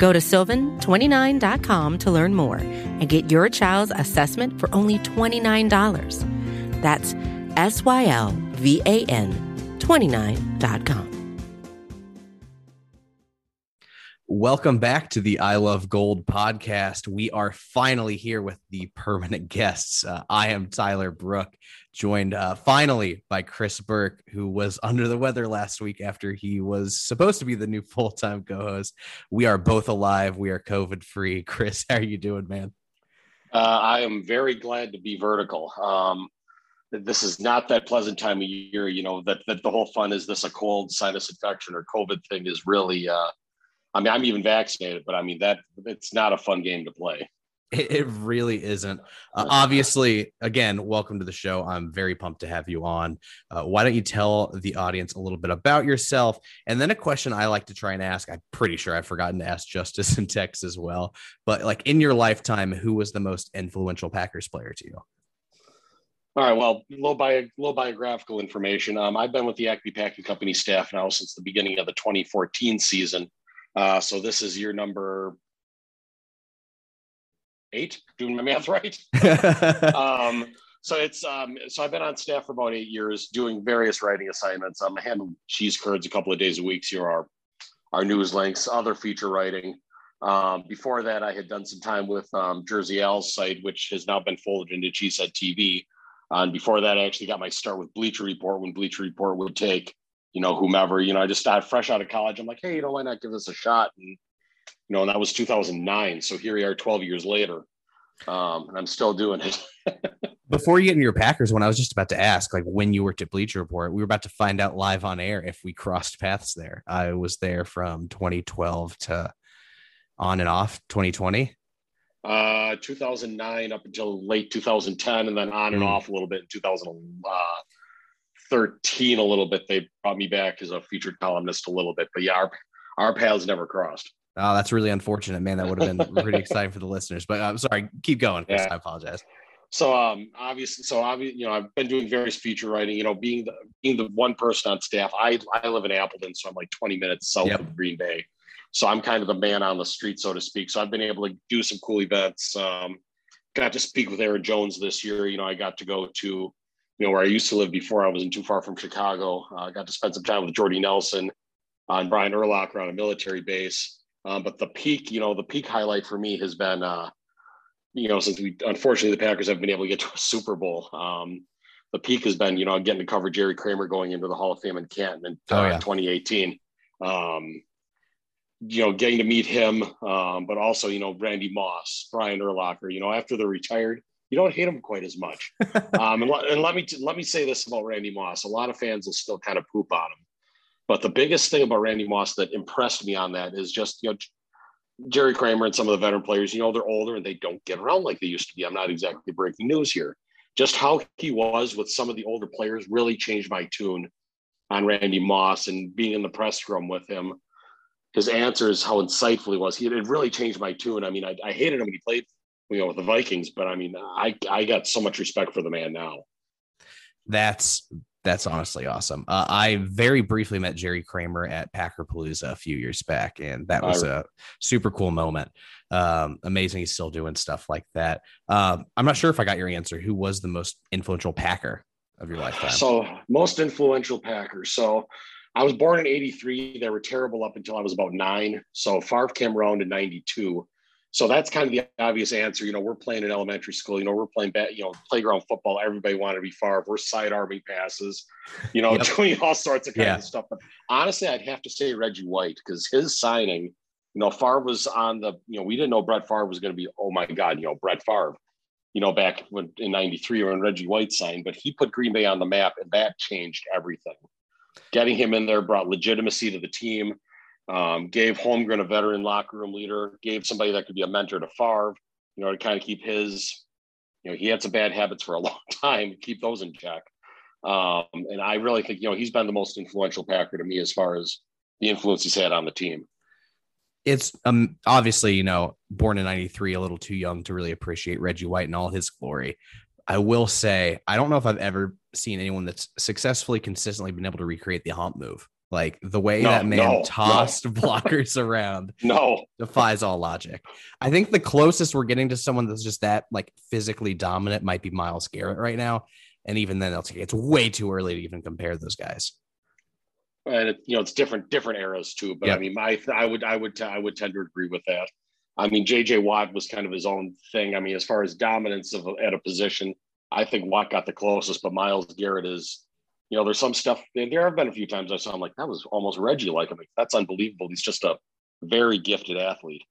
Go to sylvan29.com to learn more and get your child's assessment for only $29. That's S Y L V A N 29.com. Welcome back to the I Love Gold podcast. We are finally here with the permanent guests. Uh, I am Tyler Brooke, joined uh, finally by Kris Burke, who was under the weather last week after he was supposed to be the new full time co host. We are both alive. We are COVID free. Kris, how are you doing, man? Uh, I am very glad to be vertical. Um, this is not that pleasant time of year, you know, that, that the whole fun is this a cold sinus infection or COVID thing is really, uh, I mean, I'm even vaccinated, but I mean, that it's not a fun game to play. It, really isn't. Uh, obviously, again, welcome to the show. I'm very pumped to have you on. Uh, why don't you tell the audience a little bit about yourself? And then a question I like to try and ask. I'm pretty sure I've forgotten to ask Justis and Tex as well. But like in your lifetime, who was the most influential Packers player to you? All right. Well, low bio, low biographical information. Um, I've been with the Acme Packing Company staff now since the beginning of the 2014 season. Uh, so this is year number eight, doing my math right. um, so it's um, so I've been on staff for about eight years, doing various writing assignments. I'm handling cheese curds a couple of days a week. Here are our news links, other feature writing. Um, before that, I had done some time with um, Jersey Al's site, which has now been folded into Cheesehead TV. Uh, and before that, I actually got my start with Bleacher Report when Bleacher Report would take you know, whomever, you know, I just started fresh out of college. I'm like, hey, you know, why not give this a shot? And, you know, and that was 2009. So here we are 12 years later. Um, and I'm still doing it. Before you get into your Packers when I was just about to ask, like when you worked at Bleacher Report, we were about to find out live on air if we crossed paths there. I was there from 2012 to on and off 2020. Uh, 2009 up until late 2010, and then on and mm. off a little bit in 2000. Uh, 13 a little bit. They brought me back as a featured columnist a little bit, but yeah, our, our paths never crossed. Oh, that's really unfortunate, man. That would have been pretty exciting for the listeners. But I'm sorry, keep going. Kris. Yeah. I apologize. So, um, obviously, so obviously, you know, I've been doing various feature writing. You know, being the being the one person on staff. I I live in Appleton, so I'm like 20 minutes south yep. of Green Bay. So I'm kind of the man on the street, so to speak. So I've been able to do some cool events. Um, got to speak with Aaron Jones this year. You know, I got to go to you know, where I used to live before I wasn't too far from Chicago. Uh, I got to spend some time with Jordy Nelson and Brian Urlacher on a military base. Um, but the peak, you know, the peak highlight for me has been, uh, you know, since we unfortunately the Packers haven't been able to get to a Super Bowl. Um, the peak has been, you know, getting to cover Jerry Kramer going into the Hall of Fame in Canton in uh, oh, yeah. 2018. Um, you know, getting to meet him, um, but also, you know, Randy Moss, Brian Urlacher, you know, after they're retired, you don't hate him quite as much. um, and, and, let me let me say this about Randy Moss: a lot of fans will still kind of poop on him, but the biggest thing about Randy Moss that impressed me on that is just you know Jerry Kramer and some of the veteran players. You know they're older and they don't get around like they used to be. I'm not exactly breaking news here. Just how he was with some of the older players really changed my tune on Randy Moss and being in the press room with him. His answers, how insightful he was. He it really changed my tune. I mean, I, I hated him when he played you know with the Vikings, but I mean, I I got so much respect for the man now. That's that's honestly awesome. Uh, I very briefly met Jerry Kramer at Packer Palooza a few years back, and that was a super cool moment. Um, amazing, he's still doing stuff like that. Um, I'm not sure if I got your answer. Who was the most influential Packer of your lifetime? So, most influential Packer. So, I was born in '83. They were terrible up until I was about nine. So, Favre came around in '92. So that's kind of the obvious answer. You know, we're playing in elementary school. You know, we're playing, bat, you know, playground football. Everybody wanted to be Favre. We're side arming passes. You know, yep. doing all sorts of kinds yeah. of stuff. But honestly, I'd have to say Reggie White because his signing. You know, Favre was on the. You know, we didn't know Brett Favre was going to be. Oh my God, you know, Brett Favre. You know, back when in '93 when Reggie White signed, but he put Green Bay on the map, and that changed everything. Getting him in there brought legitimacy to the team um, gave Holmgren a veteran locker room leader, gave somebody that could be a mentor to Favre. you know, to kind of keep his, you know, he had some bad habits for a long time, keep those in check. Um, and I really think, you know, he's been the most influential Packer to me as far as the influence he's had on the team. It's um obviously, you know, born in 93, a little too young to really appreciate Reggie White and all his glory. I will say, I don't know if I've ever seen anyone that's successfully consistently been able to recreate the hump move. Like the way no, that man no, tossed no. blockers around no defies all logic. I think the closest we're getting to someone that's just that like physically dominant might be Myles Garrett right now. And even then, it's, it's way too early to even compare those guys. And it, you know, it's different different eras too. But yep. I mean, I I would I would I would tend to agree with that. I mean, JJ Watt was kind of his own thing. I mean, as far as dominance of at a position, I think Watt got the closest, but Myles Garrett is you know, there's some stuff. There have been a few times I saw him like that was almost Reggie like. I'm like, that's unbelievable. He's just a very gifted athlete.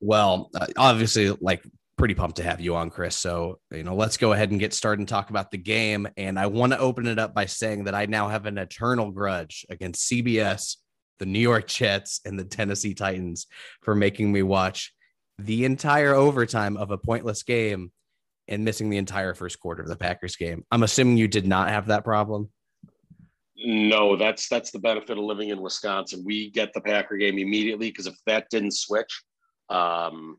Well, uh, obviously, like pretty pumped to have you on, Kris. So, you know, let's go ahead and get started and talk about the game. And I want to open it up by saying that I now have an eternal grudge against CBS, the New York Jets, and the Tennessee Titans for making me watch the entire overtime of a pointless game and missing the entire first quarter of the Packers game. I'm assuming you did not have that problem. No, that's that's the benefit of living in Wisconsin. We get the Packer game immediately because if that didn't switch, um,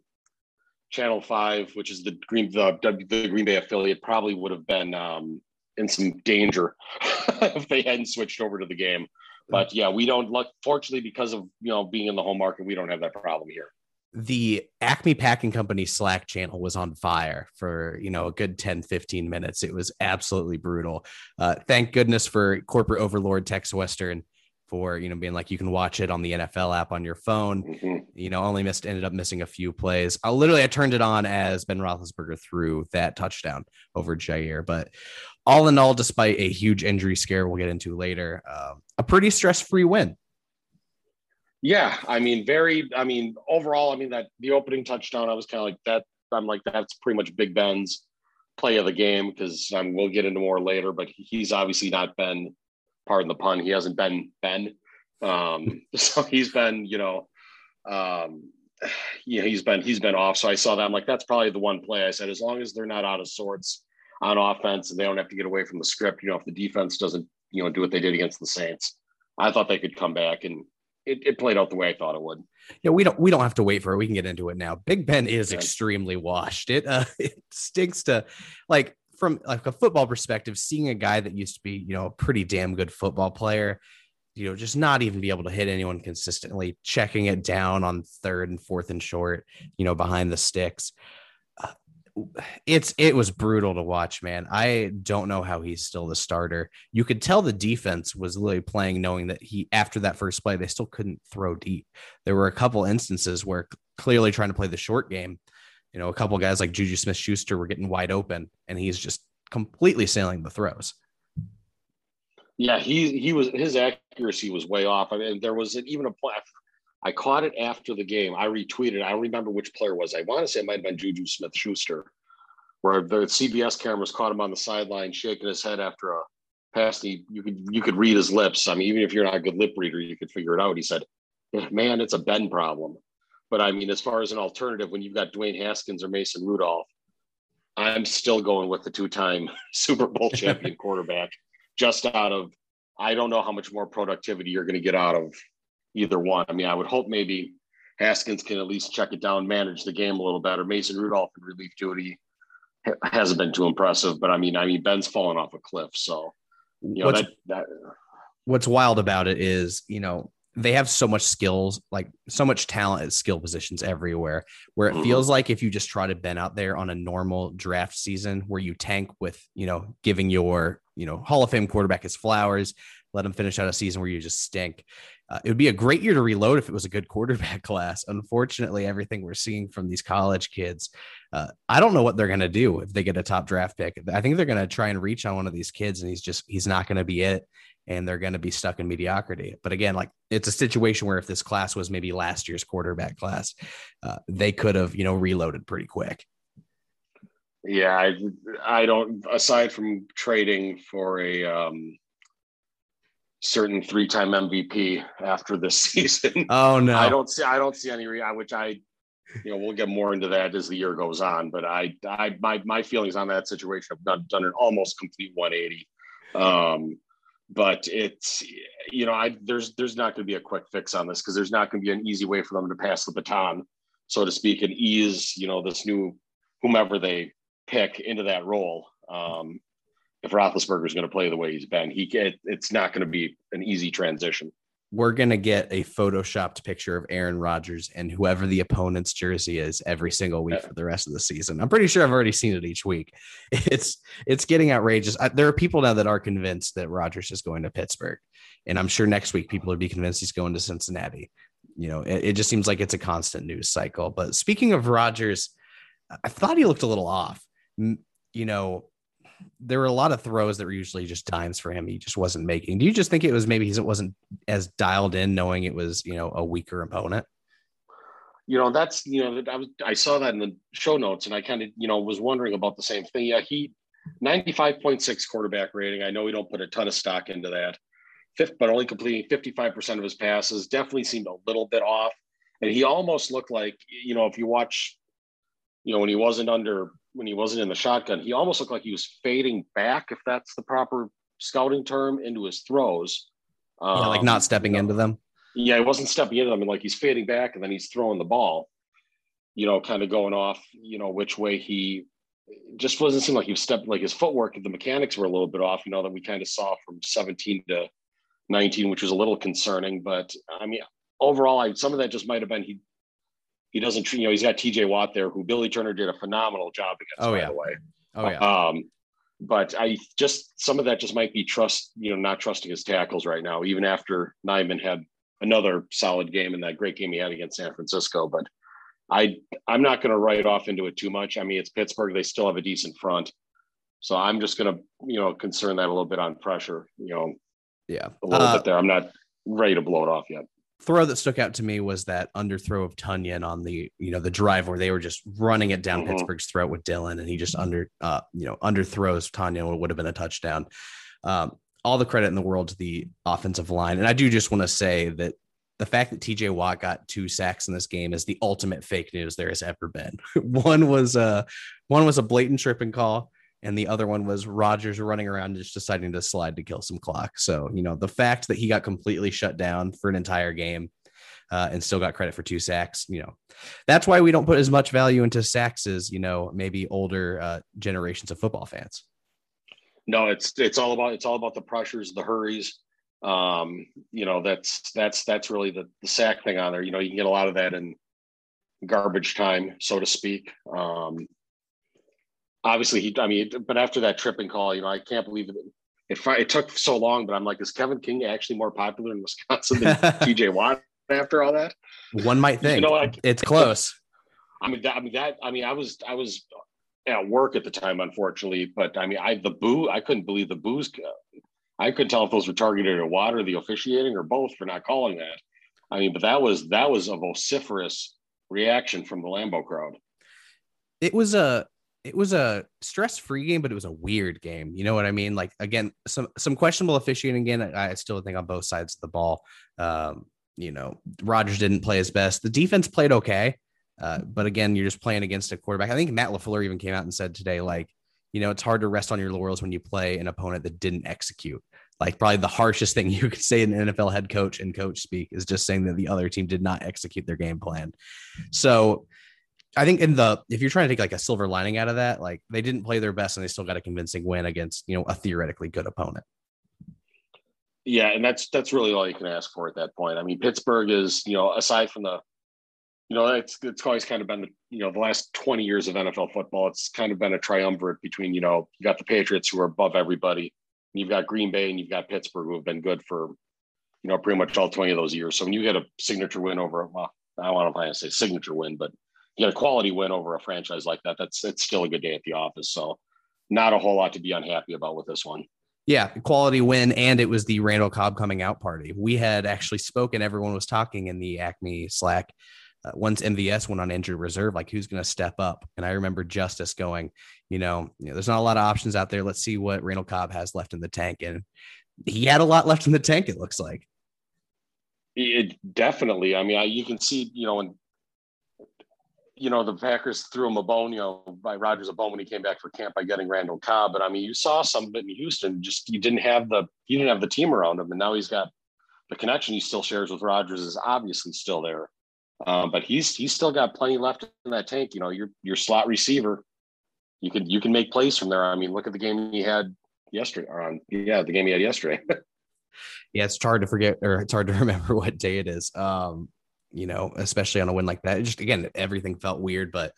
Channel Five, which is the Green the, the Green Bay affiliate, probably would have been um, in some danger if they hadn't switched over to the game. But yeah, we don't look. Fortunately, because of you know being in the home market, we don't have that problem here the Acme Packing Company Slack channel was on fire for, you know, a good 10, 15 minutes. It was absolutely brutal. Uh, thank goodness for corporate overlord Tex Western for, you know, being like, you can watch it on the NFL app on your phone. Mm-hmm. You know, only missed, ended up missing a few plays. I literally, I turned it on as Ben Roethlisberger threw that touchdown over Jaire, But all in all, despite a huge injury scare we'll get into later, uh, a pretty stress free win. Yeah, I mean, very. I mean, overall, I mean that the opening touchdown, I was kind of like that. I'm like that's pretty much Big Ben's play of the game because um, we'll get into more later. But he's obviously not been, pardon the pun, he hasn't been Ben. Um, so he's been, you know, um, yeah, he's been he's been off. So I saw that. I'm like, that's probably the one play. I said, as long as they're not out of sorts on offense and they don't have to get away from the script, you know, if the defense doesn't, you know, do what they did against the Saints, I thought they could come back and it, it played out the way I thought it would. Yeah, we don't we don't have to wait for it. We can get into it now. Big Ben is yeah. extremely washed. It uh, it stinks to like from like a football perspective, seeing a guy that used to be, you know, a pretty damn good football player, you know, just not even be able to hit anyone consistently, checking it down on third and fourth and short, you know, behind the sticks it's it was brutal to watch, man. I don't know how he's still the starter. You could tell the defense was literally playing knowing that he after that first play they still couldn't throw deep. There were a couple instances where clearly trying to play the short game, you know, a couple guys like Juju Smith Schuster were getting wide open and he's just completely sailing the throws. Yeah, he he was his accuracy was way off. I mean, there was even a point caught it after the game. I retweeted. I don't remember which player was. I want to say it might have been Juju Smith Schuster, where the CBS cameras caught him on the sideline shaking his head after a pass. He, you could you could read his lips. I mean, even if you're not a good lip reader, you could figure it out. He said, "Man, it's a Ben problem." But I mean, as far as an alternative, when you've got Dwayne Haskins or Mason Rudolph, I'm still going with the two-time Super Bowl champion quarterback. Just out of, I don't know how much more productivity you're going to get out of either one. I mean, I would hope maybe Haskins can at least check it down, manage the game a little better. Mason Rudolph in relief duty hasn't been too impressive, but I mean, I mean, Ben's fallen off a cliff. So, you know, what's, that, that, what's wild about it is, you know, they have so much skills, like so much talent at skill positions everywhere, where it mm-hmm. feels like if you just try to Ben out there on a normal draft season where you tank with, you know, giving your, you know, Hall of Fame quarterback his flowers, let him finish out a season where you just stink. Uh, it would be a great year to reload if it was a good quarterback class. Unfortunately, everything we're seeing from these college kids, uh, I don't know what they're going to do if they get a top draft pick. I think they're going to try and reach on one of these kids, and he's just he's not going to be it, and they're going to be stuck in mediocrity. But again, like it's a situation where if this class was maybe last year's quarterback class, uh, they could have you know reloaded pretty quick. Yeah, I, I don't. Aside from trading for a um, certain three-time MVP after this season. Oh no, I don't see. I don't see any. Re- which I you know, we'll get more into that as the year goes on. But I, I, my, my feelings on that situation have done, done an almost complete 180. Um, but it's, you know, I there's there's not going to be a quick fix on this because there's not going to be an easy way for them to pass the baton, so to speak, and ease, you know, this new whomever they pick into that role. Um, if Roethlisberger is going to play the way he's been, he it, it's not going to be an easy transition we're going to get a photoshopped picture of Aaron Rodgers and whoever the opponent's jersey is every single week for the rest of the season. I'm pretty sure I've already seen it each week. It's it's getting outrageous. I, there are people now that are convinced that Rodgers is going to Pittsburgh, and I'm sure next week people will be convinced he's going to Cincinnati. You know, it, it just seems like it's a constant news cycle. But speaking of Rodgers, I thought he looked a little off. You know, there were a lot of throws that were usually just dimes for him. He just wasn't making. Do you just think it was maybe he wasn't as dialed in, knowing it was you know a weaker opponent? You know, that's you know I was I saw that in the show notes, and I kind of you know was wondering about the same thing. Yeah, he 95.6 quarterback rating. I know we don't put a ton of stock into that. Fifth, but only completing 55% of his passes. Definitely seemed a little bit off. And he almost looked like, you know, if you watch, you know, when he wasn't under when he wasn't in the shotgun, he almost looked like he was fading back, if that's the proper scouting term, into his throws. Um, yeah, like not um, stepping you know, into them. Yeah, he wasn't stepping into them, and like he's fading back, and then he's throwing the ball. You know, kind of going off. You know, which way he just wasn't seem like he was stepping. Like his footwork, the mechanics were a little bit off. You know, that we kind of saw from 17 to 19, which was a little concerning. But I mean, overall, I, some of that just might have been he he doesn't, you know, he's got TJ Watt there, who Billy Turner did a phenomenal job against, oh, by yeah. the way. Oh, yeah. Um, but I just, some of that just might be trust, you know, not trusting his tackles right now, even after Nijman had another solid game in that great game he had against San Francisco. But I, I'm not going to write off into it too much. I mean, it's Pittsburgh. They still have a decent front. So I'm just going to, you know, concern that a little bit on pressure, you know, yeah, a little uh, bit there. I'm not ready to blow it off yet throw that stuck out to me was that underthrow of Tonyan on the you know the drive where they were just running it down mm-hmm. Pittsburgh's throat with Dillon and he just under uh you know underthrows Tonyan would have been a touchdown. Um, all the credit in the world to the offensive line, and I do just want to say that the fact that TJ Watt got two sacks in this game is the ultimate fake news there has ever been. one was a one was a blatant tripping call and the other one was Rodgers running around just deciding to slide to kill some clock. So, you know, the fact that he got completely shut down for an entire game uh, and still got credit for two sacks, you know, that's why we don't put as much value into sacks as, you know, maybe older uh, generations of football fans. No, it's it's all about it's all about the pressures, the hurries. Um, you know, that's that's that's really the, the sack thing on there. You know, you can get a lot of that in garbage time, so to speak. Um, obviously he i mean but after that tripping call you know i can't believe it. It, it took so long but i'm like is kevin king actually more popular in wisconsin than tj watt after all that? One might think. you know, like, it's close. I mean that i mean that i mean i was i was at work at the time unfortunately but i mean i the boo i couldn't believe the boos i couldn't tell if those were targeted at watt or the officiating or both for not calling that. I mean but that was that was a vociferous reaction from the lambeau crowd. It was a it was a stress-free game, but it was a weird game. You know what I mean? Like again, some some questionable officiating again. I still think on both sides of the ball. Um, you know, Rodgers didn't play his best. The defense played okay, uh, but again, you're just playing against a quarterback. I think Matt LaFleur even came out and said today, like, you know, it's hard to rest on your laurels when you play an opponent that didn't execute. Like probably the harshest thing you could say an NFL head coach and coach speak is just saying that the other team did not execute their game plan. So I think in the if you're trying to take like a silver lining out of that, like they didn't play their best and they still got a convincing win against you know a theoretically good opponent. Yeah, and that's that's really all you can ask for at that point. I mean, Pittsburgh is you know aside from the, you know, it's it's always kind of been the you know the last twenty years of NFL football. It's kind of been a triumvirate between you know you got the Patriots who are above everybody, you've got Green Bay and you've got Pittsburgh who have been good for, you know, pretty much all twenty of those years. So when you get a signature win over, well, I don't if I say signature win, but you get a quality win over a franchise like that, that's it's still a good day at the office. So not a whole lot to be unhappy about with this one. Yeah, quality win, and it was the Randall Cobb coming out party. We had actually spoken. Everyone was talking in the Acme Slack. Uh, once MVS went on injured reserve, like who's going to step up? And I remember Justis going, you know, you know, there's not a lot of options out there. Let's see what Randall Cobb has left in the tank, and he had a lot left in the tank. It looks like. It definitely. I mean, I, you can see, you know, when you know, the Packers threw him a bone, you know, by Rodgers a bone when he came back for camp by getting Randall Cobb. But I mean, you saw some of it in Houston. Just you didn't have the you didn't have the team around him, and now he's got the connection he still shares with Rodgers is obviously still there. Um, but he's he's still got plenty left in that tank. You know, your your slot receiver, you can you can make plays from there. I mean, look at the game he had yesterday. Or on yeah, the game he had yesterday. yeah, it's hard to forget or it's hard to remember what day it is. Um, you know, especially on a win like that. It just again, everything felt weird, but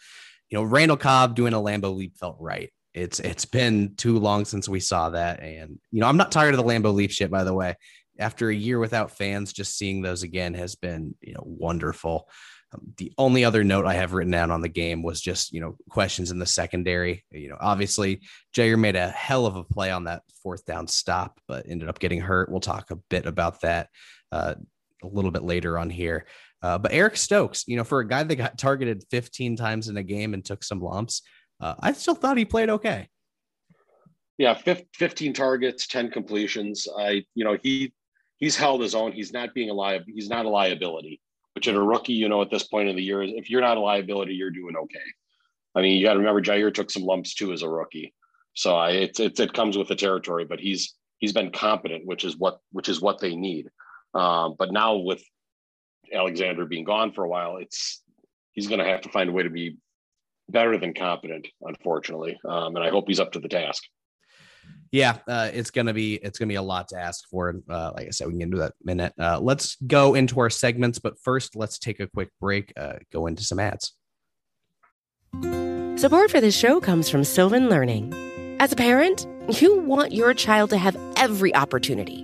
you know, Randall Cobb doing a Lambeau leap felt right. It's it's been too long since we saw that, and you know, I'm not tired of the Lambeau leap shit. By the way, after a year without fans, just seeing those again has been you know wonderful. Um, the only other note I have written down on the game was just you know questions in the secondary. You know, obviously Jaire made a hell of a play on that fourth down stop, but ended up getting hurt. We'll talk a bit about that uh, a little bit later on here. Uh, but Eric Stokes, you know, for a guy that got targeted 15 times in a game and took some lumps, uh, I still thought he played okay. Yeah, 15 targets, 10 completions. I, you know, he he's held his own. He's not being a liability. He's not a liability. Which at a rookie, you know, at this point in the year, if you're not a liability, you're doing okay. I mean, you got to remember Jaire took some lumps too as a rookie, so I, it, it it comes with the territory. But he's he's been competent, which is what which is what they need. Um, but now with Alexander being gone for a while, it's he's going to have to find a way to be better than competent, unfortunately. Um, and I hope he's up to the task. Yeah, uh, it's gonna be it's gonna be a lot to ask for. Uh, like I said, we can get into that minute. Uh, let's go into our segments, but first, let's take a quick break. Uh, go into some ads. Support for this show comes from Sylvan Learning. As a parent, you want your child to have every opportunity,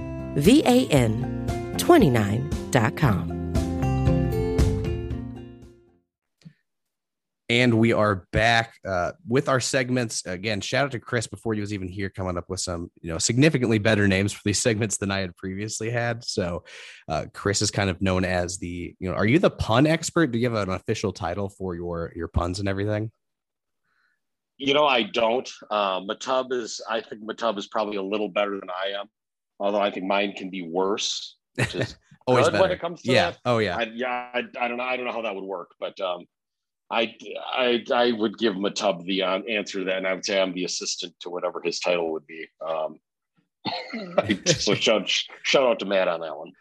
V A N 29.com. And we are back uh, with our segments again. Shout out to Kris before he was even here, coming up with some you know significantly better names for these segments than I had previously had. So uh, Kris is kind of known as the you know. Are you the pun expert? Do you have an official title for your your puns and everything? You know, I don't. Uh, Matub is. I think Matub is probably a little better than I am, although I think mine can be worse. Which is always good better. when it comes to yeah. that. Oh yeah. I, yeah, I, I don't know. I don't know how that would work, but um, I, I, I would give Matub the um, answer to that, and I would say I'm the assistant to whatever his title would be. Um, so shout, shout out to Matt on that one.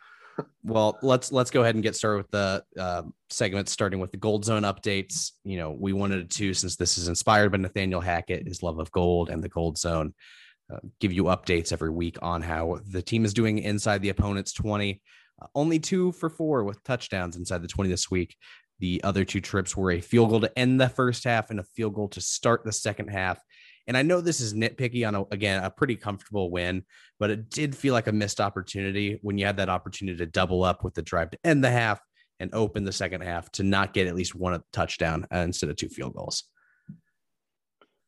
well, let's let's go ahead and get started with the uh, segment, starting with the Gold Zone updates. You know, we wanted to, since this is inspired by Nathaniel Hackett, his love of gold, and the Gold Zone, uh, give you updates every week on how the team is doing inside the opponent's 20. Uh, only two for four with touchdowns inside the 20 this week. The other two trips were a field goal to end the first half and a field goal to start the second half. And I know this is nitpicky on a, again a pretty comfortable win, but it did feel like a missed opportunity when you had that opportunity to double up with the drive to end the half and open the second half to not get at least one touchdown instead of two field goals.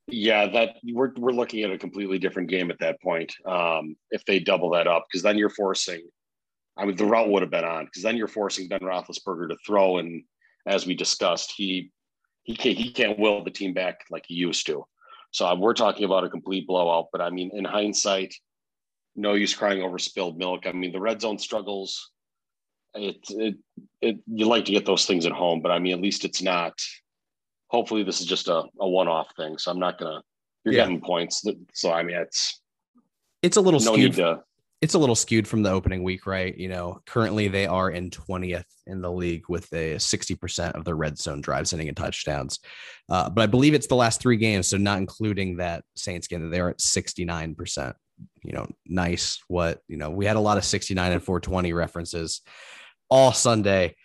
Yeah, that we're we're looking at a completely different game at that point. Um, if they double that up, because then you're forcing. I mean, the route would have been on because then you're forcing Ben Roethlisberger to throw and as we discussed, he he can't he can't will the team back like he used to. So we're talking about a complete blowout. But I mean, in hindsight, no use crying over spilled milk. I mean, the red zone struggles. It it it you like to get those things at home, but I mean, at least it's not. Hopefully, this is just a, a one off thing. So I'm not gonna. You're Yeah. getting points. So I mean, it's It's a little no skewed to. it's a little skewed from the opening week, right? You know, currently they are in 20th in the league with a 60% of the red zone drives ending in touchdowns. Uh, but I believe it's the last three games, so not including that Saints game, they're at 69%. You know, nice. What, you know, we had a lot of 69 and 420 references all Sunday.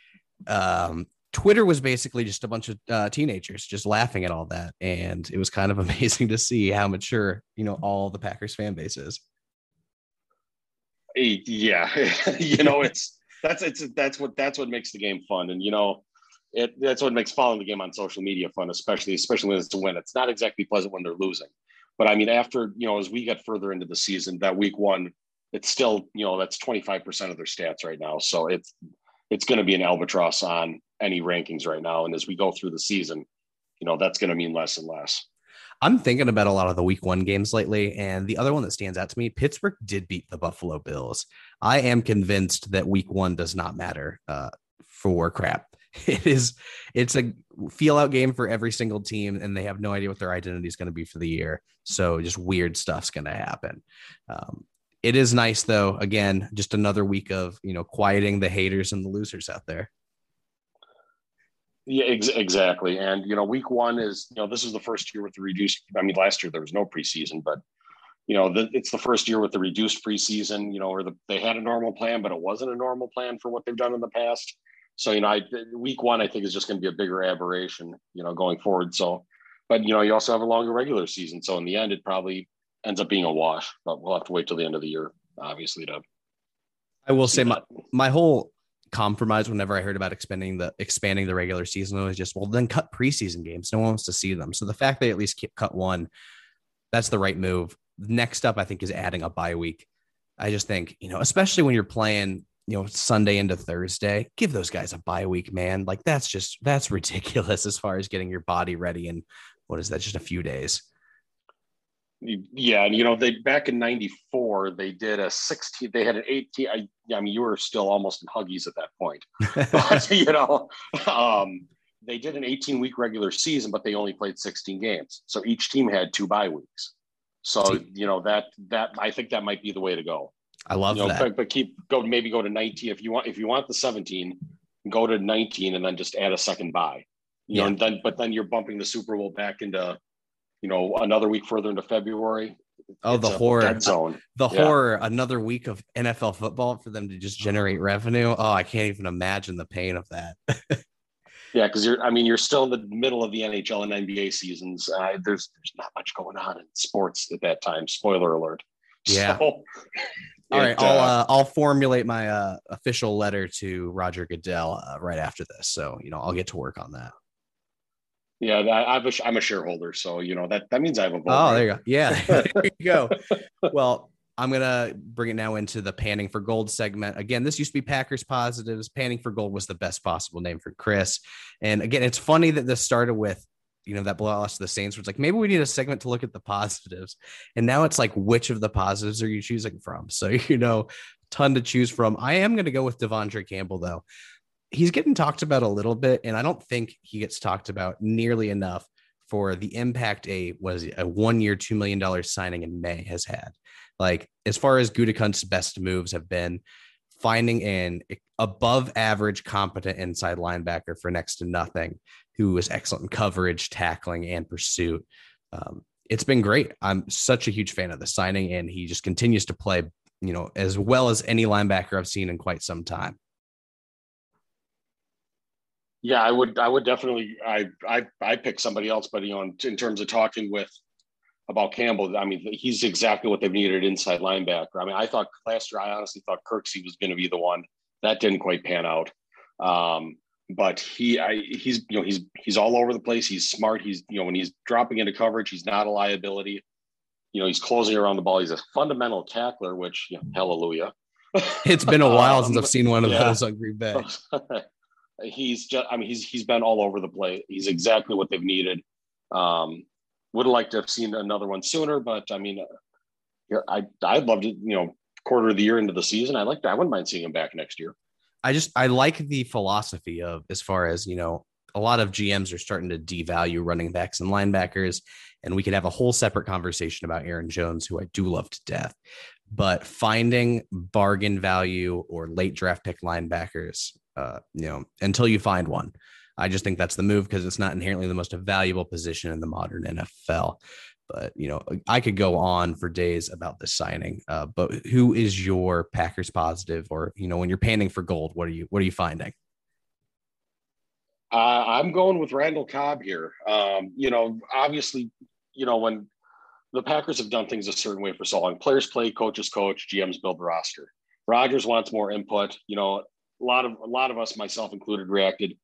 Um, Twitter was basically just a bunch of uh, teenagers just laughing at all that. And it was kind of amazing to see how mature, you know, all the Packers fan base is yeah you know it's that's it's that's what that's what makes the game fun and you know it that's what makes following the game on social media fun especially especially when it's a win it's not exactly pleasant when they're losing but i mean after you know as we get further into the season that week one it's still you know that's 25% of their stats right now so it's it's going to be an albatross on any rankings right now and as we go through the season you know that's going to mean less and less I'm thinking about a lot of the week one games lately. And the other one that stands out to me Pittsburgh did beat the Buffalo Bills. I am convinced that week one does not matter uh, for crap. It is, it's a feel out game for every single team, and they have no idea what their identity is going to be for the year. So just weird stuff's going to happen. Um, it is nice though. Again, just another week of you know quieting the haters and the losers out there. Yeah, ex- exactly. And you know, week one is you know this is the first year with the reduced. I mean, last year there was no preseason, but you know, the, it's the first year with the reduced preseason. You know, or the, they had a normal plan, but it wasn't a normal plan for what they've done in the past. So you know, I, week one I think is just going to be a bigger aberration. You know, going forward. So, but you know, you also have a longer regular season. So in the end, it probably ends up being a wash. But we'll have to wait till the end of the year, obviously, to. I will say my my whole compromise whenever I heard about expanding the expanding the regular season. Was just well, then cut preseason games. No one wants to see them. So the fact they at least cut one, that's the right move. Next up, I think is adding a bye week. I just think you know, especially when you're playing you know Sunday into Thursday, give those guys a bye week, man. Like that's just that's ridiculous as far as getting your body ready and what is that? Just a few days. Yeah, and you know they back in '94 they did a 16. They had an 18. I, I mean, you were still almost in Huggies at that point, but you know, um, they did an 18 week regular season, but they only played 16 games. So each team had two bye weeks. So you know that that I think that might be the way to go. I love you know, that. But, but keep go maybe go to 19 if you want. If you want the 17, go to 19 and then just add a second bye. You yeah. know, and then but then you're bumping the Super Bowl back into you know, another week further into February. Oh, the horror zone. The yeah. horror, another week of NFL football for them to just generate revenue. Oh, I can't even imagine the pain of that. yeah, because you're I mean, you're still in the middle of the NHL and NBA seasons. Uh, there's there's not much going on in sports at that time. Spoiler alert. Yeah. So, all right, I'll uh, uh, I'll formulate my uh, official letter to Roger Goodell uh, right after this. So you know I'll get to work on that. Yeah, I, am a, I'm a shareholder, so you know that that means I have a vote. Oh, there you go. Yeah, there you go. well, I'm gonna bring it now into the panning for gold segment. Again, this used to be Packers positives. Panning for gold was the best possible name for Kris. And again, it's funny that this started with you know that blowout loss to the Saints. Was like maybe we need a segment to look at the positives, and now it's like which of the positives are you choosing from? So you know, ton to choose from. I am gonna go with De'Vondre Campbell though he's getting talked about a little bit, and I don't think he gets talked about nearly enough for the impact a was a one year, $2 million signing in May has had. Like, as far as Gutekunst's best moves have been, finding an above average competent inside linebacker for next to nothing who is excellent in coverage, tackling, and pursuit. Um, it's been great. I'm such a huge fan of the signing, and he just continues to play, you know, as well as any linebacker I've seen in quite some time. Yeah, I would. I would definitely. I I I pick somebody else, but you know, in, in terms of talking with about Campbell, I mean, he's exactly what they've needed inside linebacker. I mean, I thought last year, I honestly thought Kirksey was going to be the one. That didn't quite pan out. Um, but he, I, he's, you know, he's he's all over the place. He's smart. He's, you know, when he's dropping into coverage, he's not a liability. You know, he's closing around the ball. He's a fundamental tackler, which, you know, hallelujah. It's been a while um, since I've seen one of yeah. those on Green Bay. He's just I mean he's he's been all over the place. He's exactly what they've needed. Um, would have liked to have seen another one sooner, but I mean, I I'd love to you know quarter of the year into the season. I like I wouldn't mind seeing him back next year. I just I like the philosophy of as far as you know a lot of GMs are starting to devalue running backs and linebackers, and we could have a whole separate conversation about Aaron Jones, who I do love to death. but finding bargain value or late draft pick linebackers, uh, you know, until you find one, I just think that's the move because it's not inherently the most valuable position in the modern NFL. But you know, I could go on for days about this signing. Uh, but who is your Packers positive, or you know, when you're panning for gold, what are you what are you finding? Uh, I'm going with Randall Cobb here. Um, you know, obviously, you know when the Packers have done things a certain way for so long. Players play, coaches coach, GMs build the roster. Rodgers wants more input. You know, a lot of a lot of us, myself included, reacted,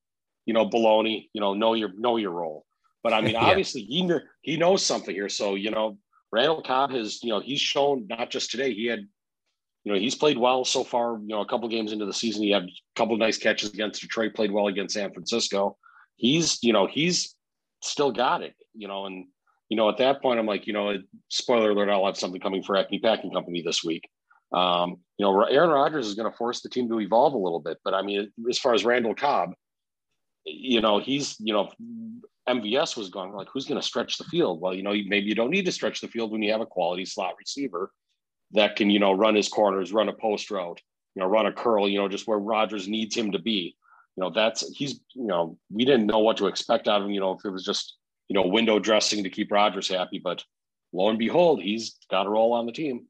you know, baloney. You know, know your know your role. But I mean, yeah. obviously, he he knows something here. So you know, Randall Cobb has you know he's shown not just today. He had, you know, he's played well so far. You know, a couple games into the season, he had a couple nice catches against Detroit. Played well against San Francisco. He's you know he's still got it. You know, and you know, at that point, I'm like, you know, spoiler alert, I'll have something coming for Acme Packing Company this week. Um, you know, Aaron Rodgers is going to force the team to evolve a little bit. But I mean, as far as Randall Cobb, you know, he's, you know, MVS was going like, who's going to stretch the field? Well, you know, maybe you don't need to stretch the field when you have a quality slot receiver that can, you know, run his corners, run a post route, you know, run a curl, you know, just where Rodgers needs him to be. You know, that's he's, you know, we didn't know what to expect out of him. You know, if it was just you know, window dressing to keep Rodgers happy. But lo and behold, he's got a role on the team.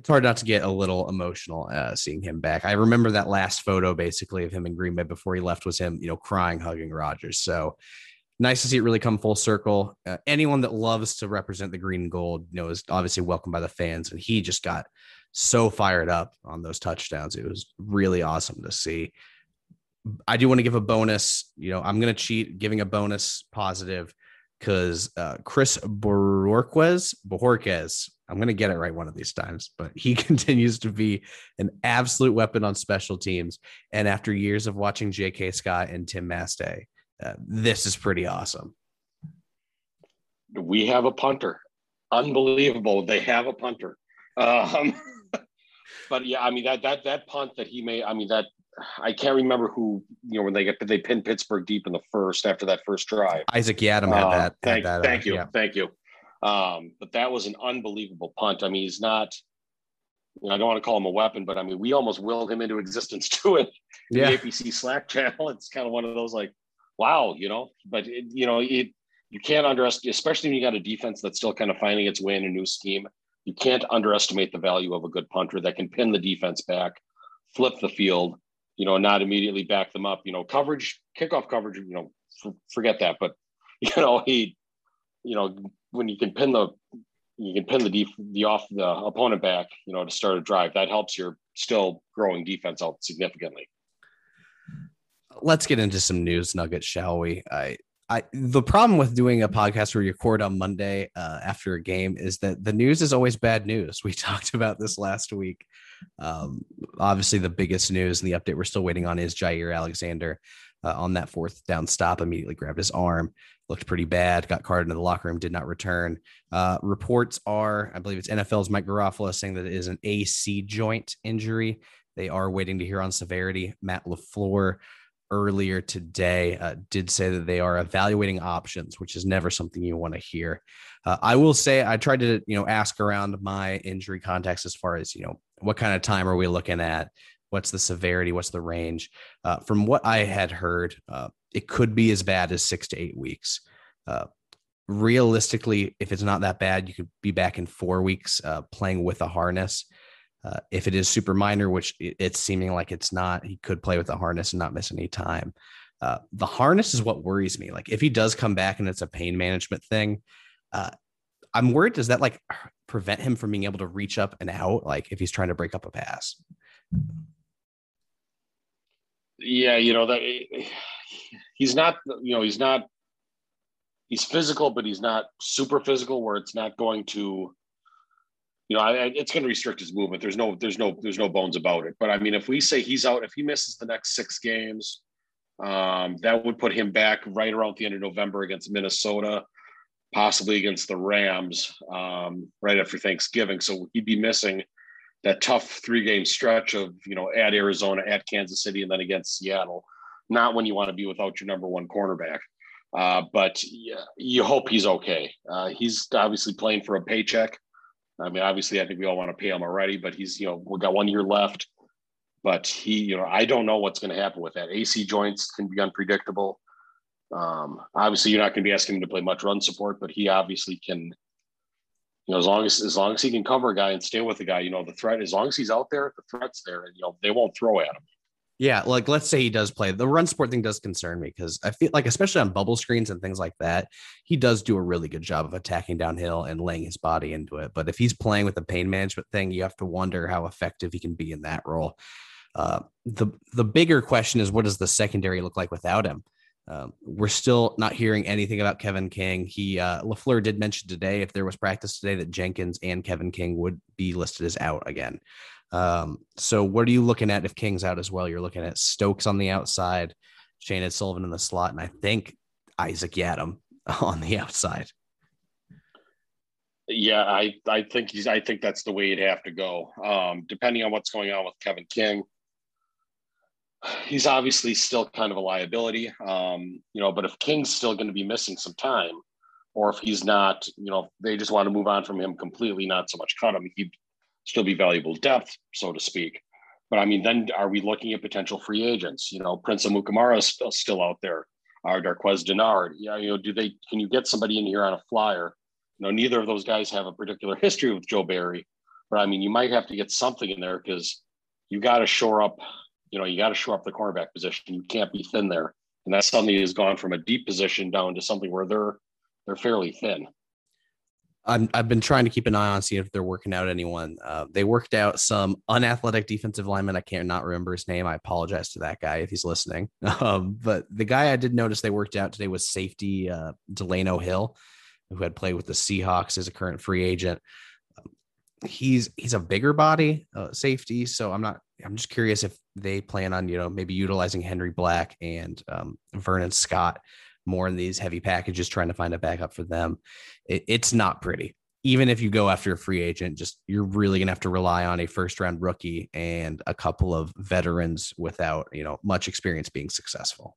It's hard not to get a little emotional uh, seeing him back. I remember that last photo basically of him in Green Bay before he left was him, you know, crying, hugging Rodgers. So nice to see it really come full circle. Uh, anyone that loves to represent the green and gold, you know, is obviously welcomed by the fans. And he just got so fired up on those touchdowns. It was really awesome to see. I do want to give a bonus. You know, I'm going to cheat, giving a bonus positive because uh, Chris Bojorquez, Bojorquez, I'm going to get it right one of these times, but he continues to be an absolute weapon on special teams. And after years of watching J.K. Scott and Tim Masthay, uh, this is pretty awesome. We have a punter. Unbelievable. They have a punter. Um, but yeah, I mean that that that punt that he made. I mean that I can't remember who you know when they get they pinned Pittsburgh deep in the first after that first drive. Isaac Yiadom had uh, that. thank, that, thank uh, you, yeah. thank you. Um, but that was an unbelievable punt. I mean, he's not. You know, I don't want to call him a weapon, but I mean, we almost willed him into existence to it. Yeah. The APC Slack channel. It's kind of one of those like, wow, you know. But it, you know, it you can't underestimate, especially when you got a defense that's still kind of finding its way in a new scheme. You can't underestimate the value of a good punter that can pin the defense back, flip the field, you know, not immediately back them up. You know, coverage, kickoff coverage, you know, f- forget that. But you know, he, you know, when you can pin the, you can pin the the off the opponent back, you know, to start a drive. That helps your still growing defense out significantly. Let's get into some news nuggets, shall we? I I the problem with doing a podcast where you record on Monday uh, after a game is that the news is always bad news. We talked about this last week. Um, obviously, the biggest news and the update we're still waiting on is Jaire Alexander uh, on that fourth down stop. Immediately grabbed his arm, looked pretty bad, got carted into the locker room, did not return. Uh, reports are, I believe it's NFL's Mike Garafolo saying that it is an AC joint injury. They are waiting to hear on severity. Matt LaFleur earlier today uh, did say that they are evaluating options, which is never something you want to hear. Uh, I will say I tried to you know ask around my injury context as far as you know what kind of time are we looking at, what's the severity, what's the range. Uh, from what I had heard, uh, it could be as bad as six to eight weeks. Uh, realistically, if it's not that bad, you could be back in four weeks uh, playing with a harness. Uh, if it is super minor, which it's seeming like it's not, he could play with the harness and not miss any time. Uh, the harness is what worries me. Like if he does come back and it's a pain management thing, I'm worried. Does that like prevent him from being able to reach up and out? Like if he's trying to break up a pass. Yeah, you know that he's not. You know he's not. He's physical, but he's not super physical. Where it's not going to you know, I, it's going to restrict his movement. There's no, there's no, there's no bones about it. But I mean, if we say he's out, if he misses the next six games, um, that would put him back right around the end of November against Minnesota, possibly against the Rams, um, right after Thanksgiving. So he'd be missing that tough three game stretch of you know at Arizona, at Kansas City, and then against Seattle. Not when you want to be without your number one cornerback. Uh, but yeah, you hope he's okay. Uh, he's obviously playing for a paycheck. I mean, obviously, I think we all want to pay him already, but he's, you know, we've got one year left. But he, you know, I don't know what's going to happen with that. AC joints can be unpredictable. Um, obviously, you're not going to be asking him to play much run support, but he obviously can. You know, as long as as long as he can cover a guy and stay with the guy, you know, the threat. As long as he's out there, the threat's there, and you know they won't throw at him. Yeah, like let's say he does play. The run support thing does concern me because I feel like, especially on bubble screens and things like that, he does do a really good job of attacking downhill and laying his body into it. But if he's playing with the pain management thing, you have to wonder how effective he can be in that role. Uh, the the bigger question is, what does the secondary look like without him? Um, we're still not hearing anything about Kevin King. He uh, LaFleur did mention today, if there was practice today, that Jenkins and Kevin King would be listed as out again. Um, so what are you looking at if King's out as well? You're looking at Stokes on the outside, Chandon Sullivan in the slot, and I think Isaac Yiadom on the outside. Yeah, I, I think he's I think that's the way you'd have to go. Um, depending on what's going on with Kevin King. He's obviously still kind of a liability. Um, you know, but if King's still going to be missing some time, or if he's not, you know, they just want to move on from him completely, not so much cut him. He'd still be valuable depth, so to speak. But I mean, then are we looking at potential free agents? You know, Prince Amukamara is still, still out there. Our Darqueze Dennard. Yeah, you know, do they can you get somebody in here on a flyer? You know, neither of those guys have a particular history with Joe Barry, but I mean, you might have to get something in there because you got to shore up. You know, you got to shore up the cornerback position. You can't be thin there, and that's something has gone from a deep position down to something where they're they're fairly thin. i have been trying to keep an eye on see if they're working out anyone. Uh, they worked out some unathletic defensive lineman. I can't not remember his name. I apologize to that guy if he's listening. Um, but the guy I did notice they worked out today was safety uh, Delano Hill, who had played with the Seahawks as a current free agent. He's he's a bigger body uh, safety, so I'm not. I'm just curious if they plan on you know maybe utilizing Henry Black and um, Vernon Scott more in these heavy packages, trying to find a backup for them. It, it's not pretty. Even if you go after a free agent, just you're really gonna have to rely on a first round rookie and a couple of veterans without you know much experience being successful.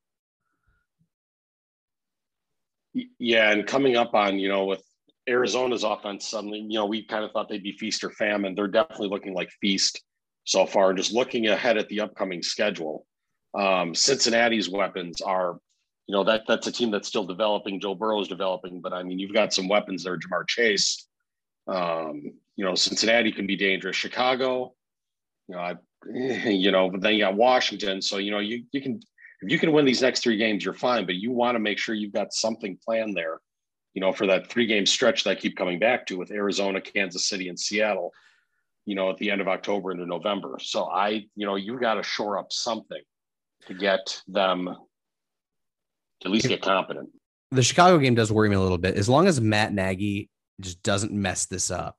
Yeah, and coming up on you know with Arizona's offense, suddenly you know we kind of thought they'd be feast or famine. They're definitely looking like feast so far. Just looking ahead at the upcoming schedule, um, Cincinnati's weapons are you know that that's a team that's still developing. Joe Burrow's developing, but I mean, you've got some weapons there. Ja'Marr Chase, um, you know, Cincinnati can be dangerous. Chicago, you know, I, you know, but then you got Washington. So you know, you you can if you can win these next three games, you're fine. But you want to make sure you've got something planned there, you know, for that three game stretch that I keep coming back to with Arizona, Kansas City, and Seattle. You know, at the end of October into November. So I, you know, you've got to shore up something to get them to at least get competent. The Chicago game does worry me a little bit. As long as Matt Nagy just doesn't mess this up,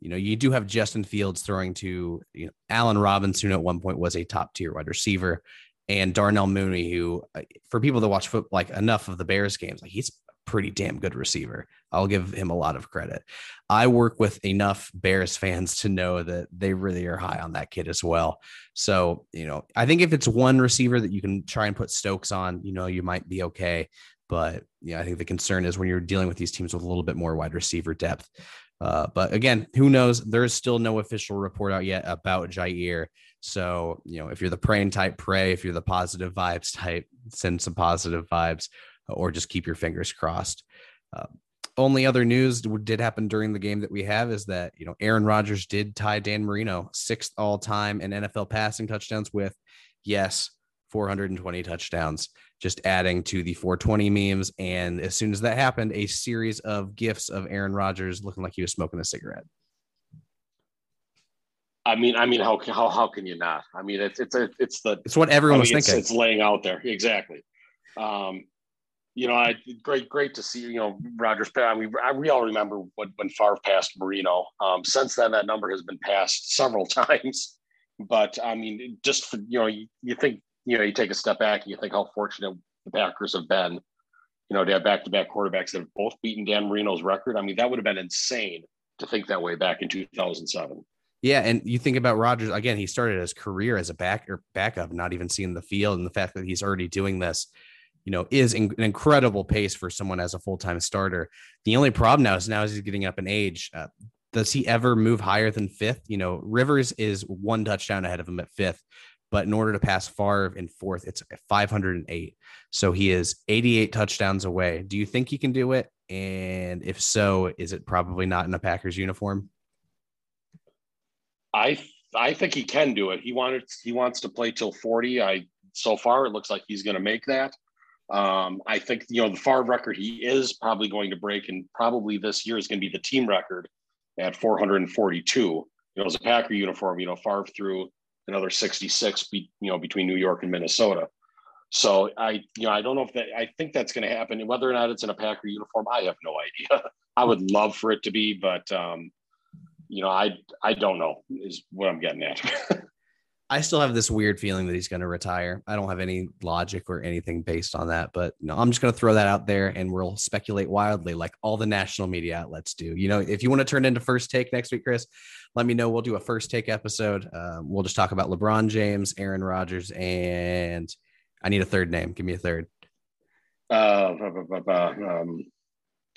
you know, you do have Justin Fields throwing to you know Allen Robinson, at one point was a top tier wide receiver, and Darnell Mooney, who uh, for people that watch foot like enough of the Bears games, like he's a pretty damn good receiver. I'll give him a lot of credit. I work with enough Bears fans to know that they really are high on that kid as well. So, you know, I think if it's one receiver that you can try and put Stokes on, you know, you might be okay. But yeah, I think the concern is when you're dealing with these teams with a little bit more wide receiver depth. Uh, but again, who knows? There's still no official report out yet about Jaire. So, you know, if you're the praying type, pray. If you're the positive vibes type, send some positive vibes or just keep your fingers crossed. Uh, only other news did happen during the game that we have is that you know Aaron Rodgers did tie Dan Marino sixth all time in NFL passing touchdowns with yes 420 touchdowns just adding to the 420 memes and as soon as that happened a series of gifs of Aaron Rodgers looking like he was smoking a cigarette I mean, I mean, how how how can you not? I mean, it's it's it's the it's what everyone I mean, was thinking. It's, it's laying out there exactly. Um, you know, I great, great to see, you know, Rodgers. I mean, we all remember when, when Favre passed Marino. Um, since then, that number has been passed several times. But I mean, just for, you know, you, you think, you know, you take a step back and you think how fortunate the Packers have been, you know, to have back to back quarterbacks that have both beaten Dan Marino's record. I mean, that would have been insane to think that way back in 2007. Yeah, and you think about Rodgers again. He started his career as a back or backup, not even seeing the field, and the fact that he's already doing this you know, is in, an incredible pace for someone as a full time starter. The only problem now is now as he's getting up in age, uh, does he ever move higher than fifth? You know, Rivers is one touchdown ahead of him at fifth, but in order to pass Favre in fourth, it's 508. So he is 88 touchdowns away. Do you think he can do it? And if so, is it probably not in a Packers uniform? I I think he can do it. He wanted he wants to play till 40. I so far it looks like he's going to make that. Um, I think you know the Favre record he is probably going to break, and probably this year is going to be the team record at 442. You know, as a Packer uniform, you know, Favre threw another 66, be, you know, between New York and Minnesota. So I, you know, I don't know if that. I think that's going to happen. And whether or not it's in a Packer uniform, I have no idea. I would love for it to be, but um, you know, I I don't know is what I'm getting at. I still have this weird feeling that he's going to retire. I don't have any logic or anything based on that, but no, I'm just going to throw that out there and we'll speculate wildly like all the national media outlets do. You know, if you want to turn into first take next week, Kris, let me know. We'll do a first take episode. Uh, we'll just talk about LeBron James, Aaron Rodgers, and I need a third name. Give me a third. Uh, um,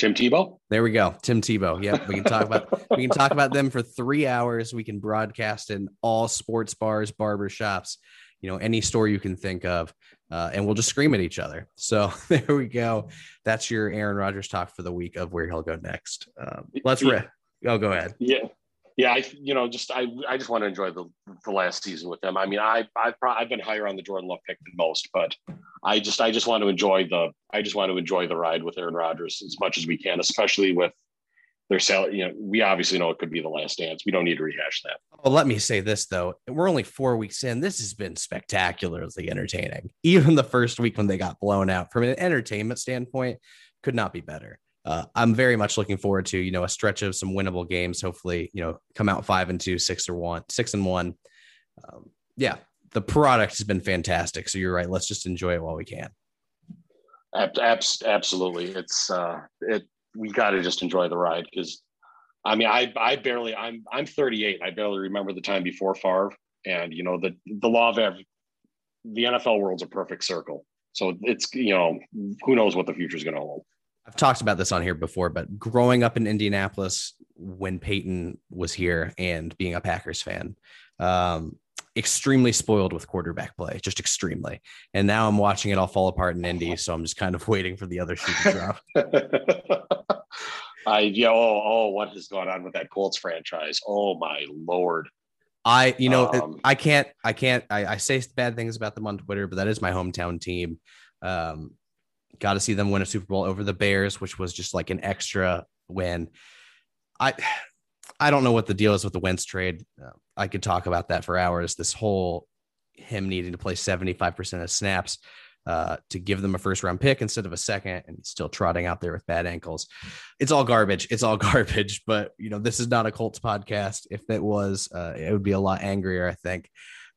Tim Tebow. There we go. Tim Tebow. Yep. We can talk about we can talk about them for three hours. We can broadcast in all sports bars, barber shops, you know, any store you can think of. Uh, and we'll just scream at each other. So there we go. That's your Aaron Rodgers talk for the week of where he'll go next. Um, let's yeah. Re- oh, go ahead. Yeah yeah, I you know just I I just want to enjoy the the last season with them. I mean, I I've I've been higher on the Jordan Love pick than most, but I just I just want to enjoy the I just want to enjoy the ride with Aaron Rodgers as much as we can, especially with their salary. You know, we obviously know it could be the last dance. We don't need to rehash that. Well, let me say this though: we're only four weeks in. This has been spectacularly entertaining. Even the first week when they got blown out, from an entertainment standpoint, could not be better uh, I'm very much looking forward to you know a stretch of some winnable games. Hopefully, you know, come out five and two, six or one, six and one. Um, yeah, the product has been fantastic. So you're right. Let's just enjoy it while we can. Absolutely, it's uh, it. We got to just enjoy the ride because, I mean, I I barely I'm I'm 38. I barely remember the time before Favre, and you know the the law of every, the NFL world's a perfect circle. So it's you know who knows what the future is going to hold. I've talked about this on here before, but growing up in Indianapolis when Peyton was here and being a Packers fan, um, extremely spoiled with quarterback play, just extremely. And now I'm watching it all fall apart in Indy, so I'm just kind of waiting for the other shoe to drop. I yeah, oh, oh, what has gone on with that Colts franchise? Oh my lord. I, you know, um, I can't, I can't, I, I say bad things about them on Twitter, but that is my hometown team. Um, got to see them win a Super Bowl over the Bears, which was just like an extra win. I I don't know what the deal is with the Wentz trade. Uh, I could talk about that for hours. This whole him needing to play 75% of snaps uh, to give them a first round pick instead of a second and still trotting out there with bad ankles. It's all garbage. It's all garbage. But, you know, this is not a Colts podcast. If it was, uh, it would be a lot angrier, I think.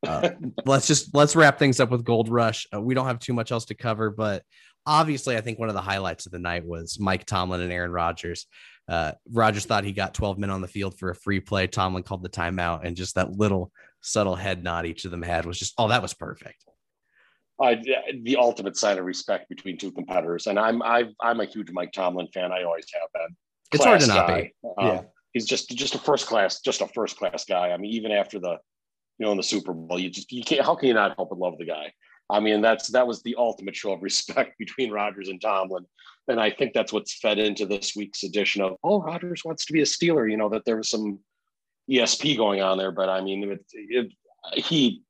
Uh, let's just let's wrap things up with Gold Rush. Uh, we don't have too much else to cover, but obviously, I think one of the highlights of the night was Mike Tomlin and Aaron Rodgers. Uh, Rodgers thought he got 12 men on the field for a free play. Tomlin called the timeout, and just that little subtle head nod each of them had was just, oh, that was perfect. Uh, the ultimate sign of respect between two competitors, and I'm I, I'm a huge Mike Tomlin fan. I always have been. It's hard to not guy. be. Um, yeah, he's just just a first class, just a first class guy. I mean, even after the, you know, in the Super Bowl, you just you can't. How can you not help but love the guy? I mean, that's that was the ultimate show of respect between Rodgers and Tomlin, and I think that's what's fed into this week's edition of oh Rodgers wants to be a Steeler. You know that there was some ESP going on there, but I mean, it, it, he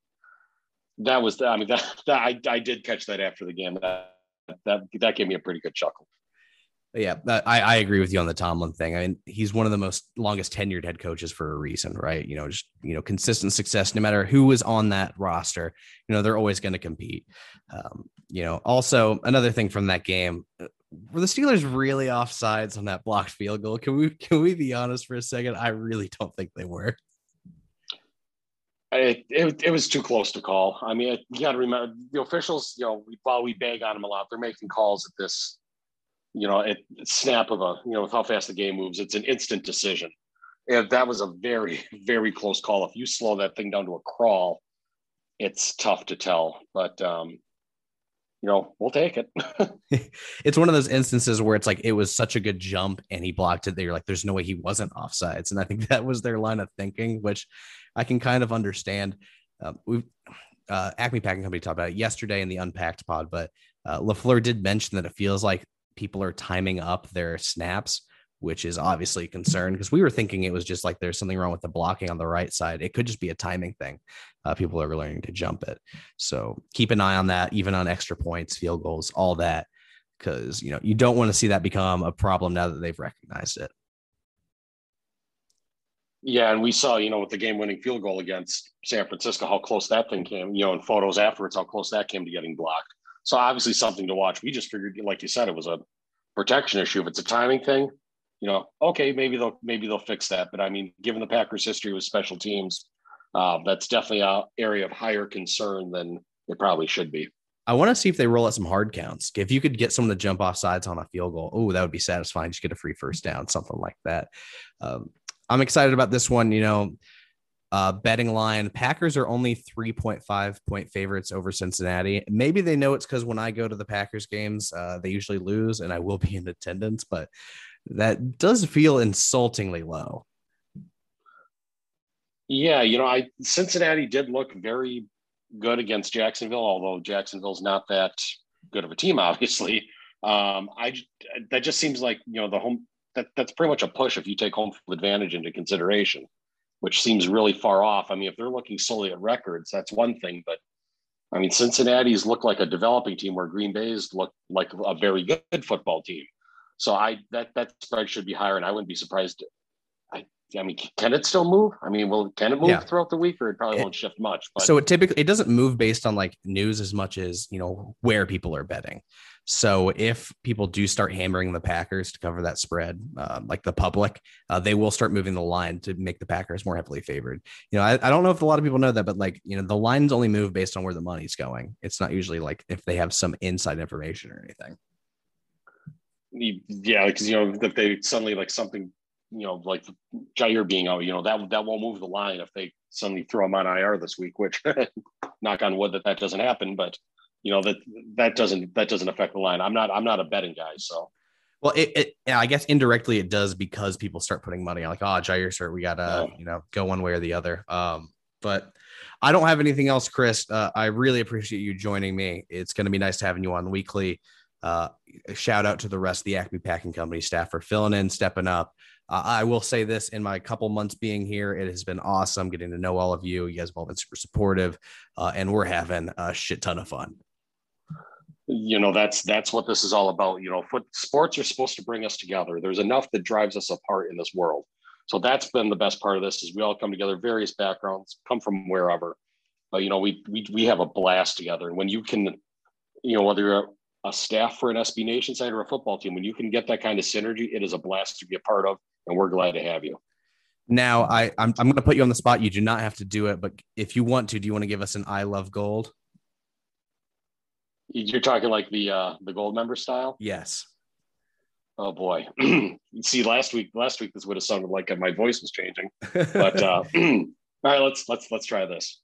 that was the, I mean that, that I, I did catch that after the game. That that that gave me a pretty good chuckle. Yeah, I, I agree with you on the Tomlin thing. I mean, he's one of the most longest tenured head coaches for a reason, right? You know, just you know, consistent success. No matter who is on that roster, you know, they're always going to compete. Um, you know, also another thing from that game, uh, were the Steelers really offsides on that blocked field goal? Can we can we be honest for a second? I really don't think they were. It, it, was too close to call. I mean, you got to remember the officials. You know, while we bag on them a lot, they're making calls at this you know, at snap of a, you know, with how fast the game moves, it's an instant decision. And that was a very, very close call. If you slow that thing down to a crawl, it's tough to tell. But um, you know, we'll take it. it's one of those instances where it's like it was such a good jump and he blocked it that you're like, there's no way he wasn't offsides. And I think that was their line of thinking, which I can kind of understand. Um, we've uh, Acme Packing Company talked about it yesterday in the Unpacked pod, but uh, LaFleur did mention that it feels like people are timing up their snaps, which is obviously a concern because we were thinking it was just like there's something wrong with the blocking on the right side. It could just be a timing thing. Uh, people are learning to jump it. So keep an eye on that, even on extra points, field goals, all that, because you know you don't want to see that become a problem now that they've recognized it. Yeah, and we saw, you know, with the game-winning field goal against San Francisco, how close that thing came. You know, in photos afterwards, how close that came to getting blocked. So obviously something to watch. We just figured, like you said, it was a protection issue. If it's a timing thing, you know, okay, maybe they'll maybe they'll fix that. But I mean, given the Packers' history with special teams, uh, that's definitely an area of higher concern than it probably should be. I want to see if they roll out some hard counts. If you could get someone to jump off sides on a field goal, oh, that would be satisfying. Just get a free first down, something like that. Um, I'm excited about this one. You know, uh, betting line Packers are only 3.5 point favorites over Cincinnati. Maybe they know it's because when I go to the Packers games, uh, they usually lose and I will be in attendance, but that does feel insultingly low. Yeah, you know, I Cincinnati did look very good against Jacksonville, although Jacksonville's not that good of a team, obviously. Um, I that just seems like you know the home that that's pretty much a push if you take home advantage into consideration, which seems really far off. I mean, if they're looking solely at records, that's one thing, but I mean, Cincinnati's look like a developing team where Green Bay's look like a very good football team. So I that that spread should be higher, and I wouldn't be surprised. I I mean, can it still move? I mean, will can it move yeah. throughout the week, or it probably it, won't shift much? But. So it typically it doesn't move based on like news as much as you know where people are betting. So if people do start hammering the Packers to cover that spread, uh, like the public, uh, they will start moving the line to make the Packers more heavily favored. You know, I, I, don't know if a lot of people know that, but like, you know, the lines only move based on where the money's going. It's not usually like if they have some inside information or anything. Yeah, because you know, if they suddenly like something, you know, like Jaire being out, you know, that that won't move the line if they suddenly throw him on IR this week. Which, knock on wood, that that doesn't happen. But you know that that doesn't that doesn't affect the line. I'm not I'm not a betting guy, so. Well, it, it yeah, I guess indirectly it does because people start putting money on like, oh, Jaire, sir, we gotta you know go one way or the other. Um, but I don't have anything else, Kris. Uh, I really appreciate you joining me. It's going to be nice to having you on weekly. Uh, shout out to the rest of the Acme Packing Company staff for filling in, stepping up. Uh, I will say this in my couple months being here, it has been awesome getting to know all of you. You guys have all been super supportive, uh, and we're having a shit ton of fun you know that's that's what this is all about you know foot sports are supposed to bring us together. There's enough that drives us apart in this world. So that's been the best part of this is we all come together various backgrounds come from wherever. But you know we we, we have a blast together. And when you can you know whether you're a, a staff for an sb nation side or a football team when you can get that kind of synergy it is a blast to be a part of and we're glad to have you. Now I I'm, I'm going to put you on the spot. You do not have to do it but if you want to do you want to give us an i love gold you're talking like the uh the Goldmember style? Yes. Oh boy. See, last week, last week this would have sounded like my voice was changing. But uh all right, let's let's let's try this.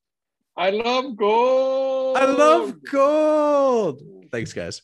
I love gold. I love gold. Thanks, guys.